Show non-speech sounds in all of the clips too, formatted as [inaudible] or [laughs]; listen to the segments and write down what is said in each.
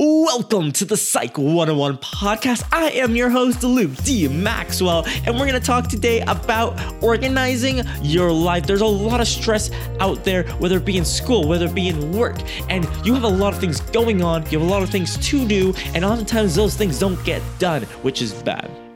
Welcome to the Psych 101 podcast. I am your host, Luke D. Maxwell, and we're going to talk today about organizing your life. There's a lot of stress out there, whether it be in school, whether it be in work, and you have a lot of things going on, you have a lot of things to do, and oftentimes those things don't get done, which is bad.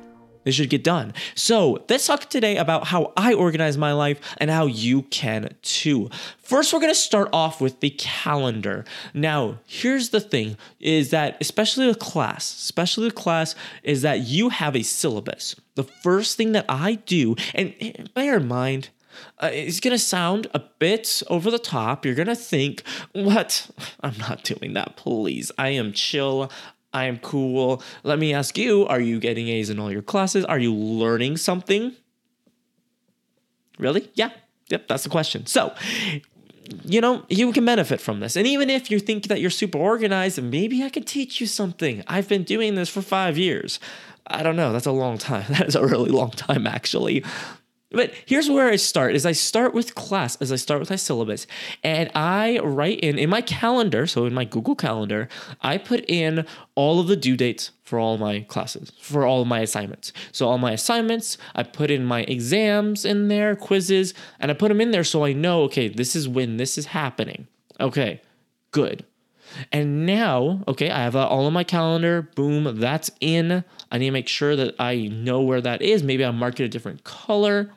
They should get done. So let's talk today about how I organize my life and how you can too. First, we're gonna start off with the calendar. Now, here's the thing: is that especially the class, especially the class, is that you have a syllabus. The first thing that I do, and bear in mind, uh, it's gonna sound a bit over the top. You're gonna think, "What? I'm not doing that. Please, I am chill. I am cool. Let me ask you are you getting A's in all your classes? Are you learning something? Really? Yeah. Yep, that's the question. So, you know, you can benefit from this. And even if you think that you're super organized, maybe I could teach you something. I've been doing this for five years. I don't know. That's a long time. [laughs] That is a really long time, actually. But here's where I start is I start with class as I start with my syllabus and I write in in my calendar, so in my Google Calendar, I put in all of the due dates for all my classes, for all my assignments. So all my assignments, I put in my exams in there, quizzes, and I put them in there so I know, okay, this is when this is happening. Okay. Good. And now, okay, I have that all on my calendar. Boom, that's in. I need to make sure that I know where that is. Maybe I mark it a different color.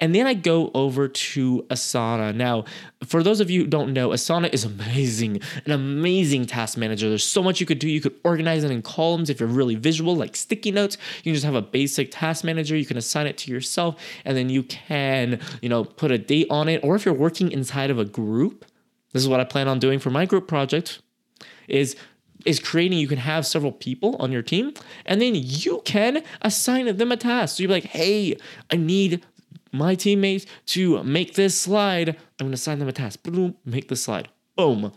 And then I go over to Asana. Now, for those of you who don't know, Asana is amazing, an amazing task manager. There's so much you could do. You could organize it in columns if you're really visual, like sticky notes. You can just have a basic task manager. You can assign it to yourself, and then you can, you know, put a date on it. Or if you're working inside of a group, this is what I plan on doing for my group project, is is creating you can have several people on your team and then you can assign them a task so you're like hey i need my teammates to make this slide. I'm going to assign them a task. Boom, make the slide. Boom.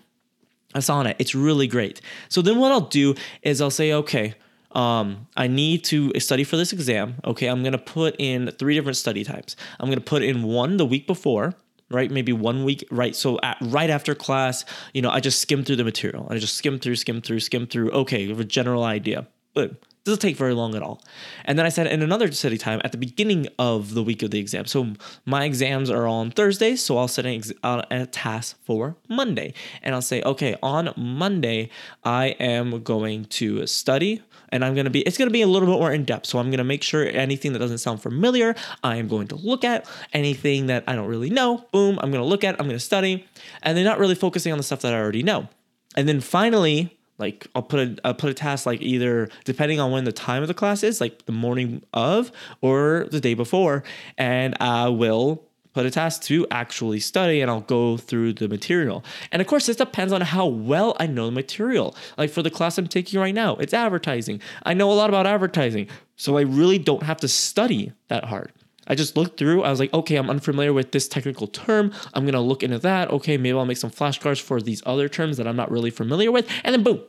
Asana. It's really great. So then what I'll do is I'll say, okay, um, I need to study for this exam. Okay, I'm to put in three different study types. I'm to put in one the week before, right? Maybe one week, right? So at, right after class, you know, I just skim through the material. I just skim through, skim through, skim through. Okay, have a general idea. But doesn't take very long at all. And then I said in another study time at the beginning of the week of the exam. So my exams are on Thursday, so I'll set an ex- uh, a task for Monday, and I'll say, okay, on Monday I am going to study. And I'm gonna be, it's gonna be a little bit more in depth. So I'm gonna make sure anything that doesn't sound familiar, I am going to look at. Anything that I don't really know, boom, I'm gonna look at, I'm gonna study. And then not really focusing on the stuff that I already know. And then finally, like I'll put a I'll put a task like either depending on when the time of the class is, like the morning of or the day before, and I will put a task to actually study and I'll go through the material. And of course, this depends on how well I know the material. Like for the class I'm taking right now, it's advertising. I know a lot about advertising, so I really don't have to study that hard. I just looked through. I was like, okay, I'm unfamiliar with this technical term. I'm gonna look into that. Okay, maybe I'll make some flashcards for these other terms that I'm not really familiar with, and then boom,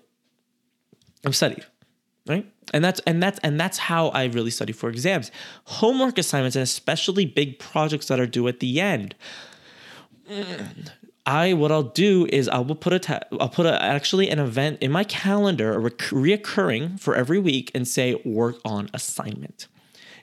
I'm studied. Right? And that's and that's and that's how I really study for exams. Homework assignments and especially big projects that are due at the end. Mm, I what I'll do is I will put a ta- I'll put a, actually an event in my calendar, reoccurring for every week, and say work on assignment.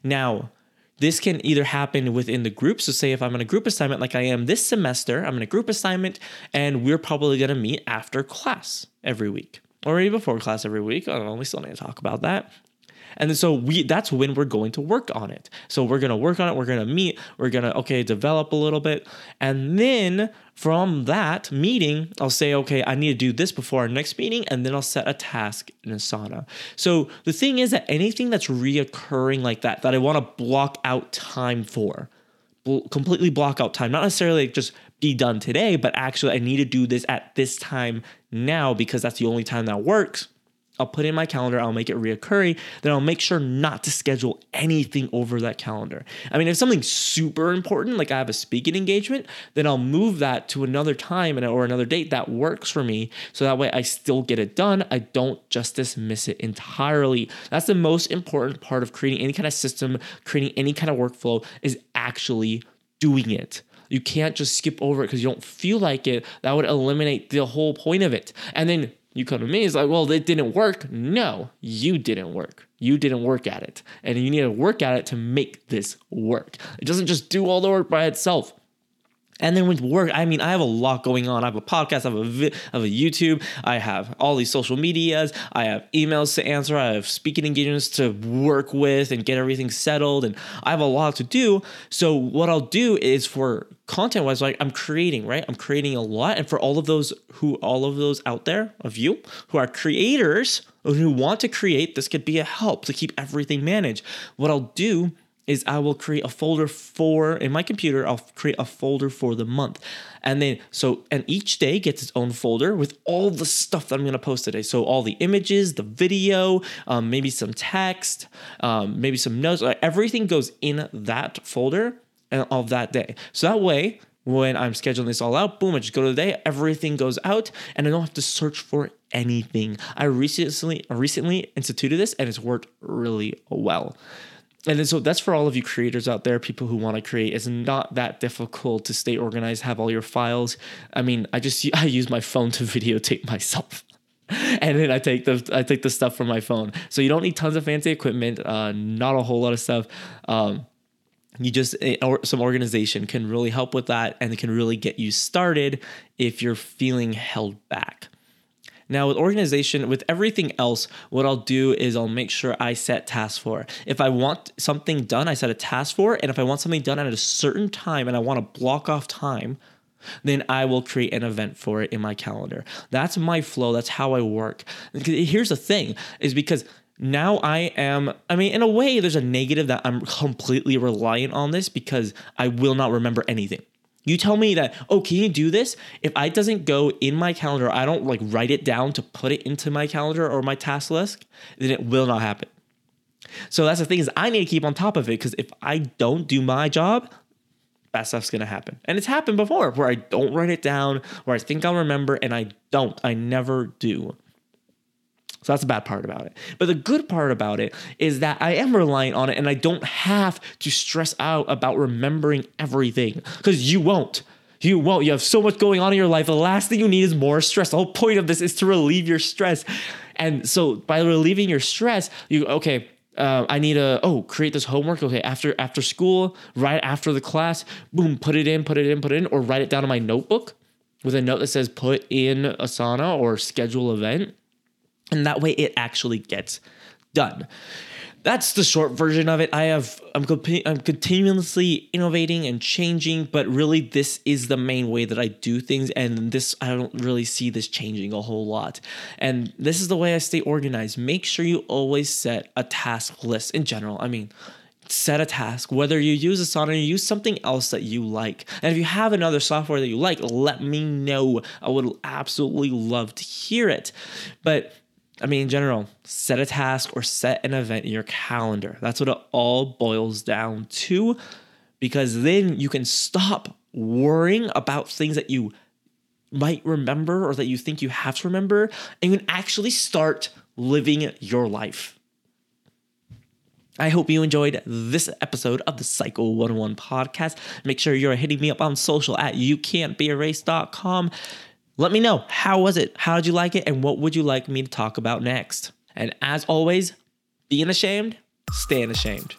Now, this can either happen within the group. So, say if I'm in a group assignment like I am this semester, I'm in a group assignment, and we're probably going to meet after class every week or maybe before class every week. I don't know. We still need to talk about that. And so we that's when we're going to work on it. So we're going to work on it, we're going to meet, we're going to okay, develop a little bit. And then from that meeting, I'll say, okay, I need to do this before our next meeting, and then I'll set a task in Asana. So the thing is that anything that's reoccurring like that, that I want to block out time for, completely block out time, not necessarily just be done today, but actually I need to do this at this time now because that's the only time that works. I'll put it in my calendar, I'll make it reoccurring, then I'll make sure not to schedule anything over that calendar. I mean, if something's super important, like I have a speaking engagement, then I'll move that to another time or another date that works for me. So that way I still get it done. I don't just dismiss it entirely. That's the most important part of creating any kind of system, creating any kind of workflow is actually doing it. You can't just skip over it because you don't feel like it. That would eliminate the whole point of it. And then You come to me, it's like, well, it didn't work. No, you didn't work. You didn't work at it. And you need to work at it to make this work. It doesn't just do all the work by itself. And then with work, I mean, I have a lot going on. I have a podcast, I have a, vi- I have a YouTube, I have all these social medias, I have emails to answer, I have speaking engagements to work with and get everything settled, and I have a lot to do. So what I'll do is for content wise, like I'm creating, right? I'm creating a lot, and for all of those who, all of those out there of you who are creators who want to create, this could be a help to keep everything managed. What I'll do is I will create a folder for in my computer. I'll create a folder for the month, and then so and each day gets its own folder with all the stuff that I'm gonna post today. So all the images, the video, um, maybe some text, um, maybe some notes. Like everything goes in that folder of that day. So that way. When I'm scheduling this all out, boom, I just go to the day, everything goes out, and I don't have to search for anything. I recently recently instituted this and it's worked really well and so that's for all of you creators out there, people who want to create. It's not that difficult to stay organized, have all your files. I mean, I just [laughs] I use my phone to videotape myself. [laughs] and then I take the I take the stuff from my phone. So you don't need tons of fancy equipment, uh, not a whole lot of stuff. Um, you just eh, or some organization can really help with that and it can really get you started if you're feeling held back. Now, with organization, with everything else, what I'll do is I'll make sure I set tasks for. If I want something done, I set a task for. And if I want something done at a certain time and I want to block off time, then I will create an event for it in my calendar. That's my flow. That's how I work. Here's the thing is because now I am, I mean, in a way, there's a negative that I'm completely reliant on this because I will not remember anything. You tell me that, oh, can you do this? If I doesn't go in my calendar, I don't like write it down to put it into my calendar or my task list, then it will not happen. So that's the thing is I need to keep on top of it because if I don't do my job, bad stuff's gonna happen. And it's happened before where I don't write it down, where I think I'll remember and I don't. I never do. So that's the bad part about it. But the good part about it is that I am reliant on it and I don't have to stress out about remembering everything because you won't. You won't. You have so much going on in your life. The last thing you need is more stress. The whole point of this is to relieve your stress. And so by relieving your stress, you, okay, uh, I need to oh create this homework. Okay, after after school, right after the class, boom, put it in, put it in, put it in, or write it down in my notebook with a note that says put in Asana or schedule event. And that way it actually gets done. That's the short version of it. I have I'm, I'm continuously innovating and changing, but really this is the main way that I do things and this I don't really see this changing a whole lot. And this is the way I stay organized. Make sure you always set a task list in general. I mean, set a task, whether you use Asana or you use something else that you like. And if you have another software that you like, let me know. I would absolutely love to hear it. But I mean, in general, set a task or set an event in your calendar. That's what it all boils down to, because then you can stop worrying about things that you might remember or that you think you have to remember, and you can actually start living your life. I hope you enjoyed this episode of the Psycho 101 podcast. Make sure you're hitting me up on social at youcan'tbeerased.com. Let me know how was it? How did you like it? And what would you like me to talk about next? And as always, being ashamed, staying ashamed.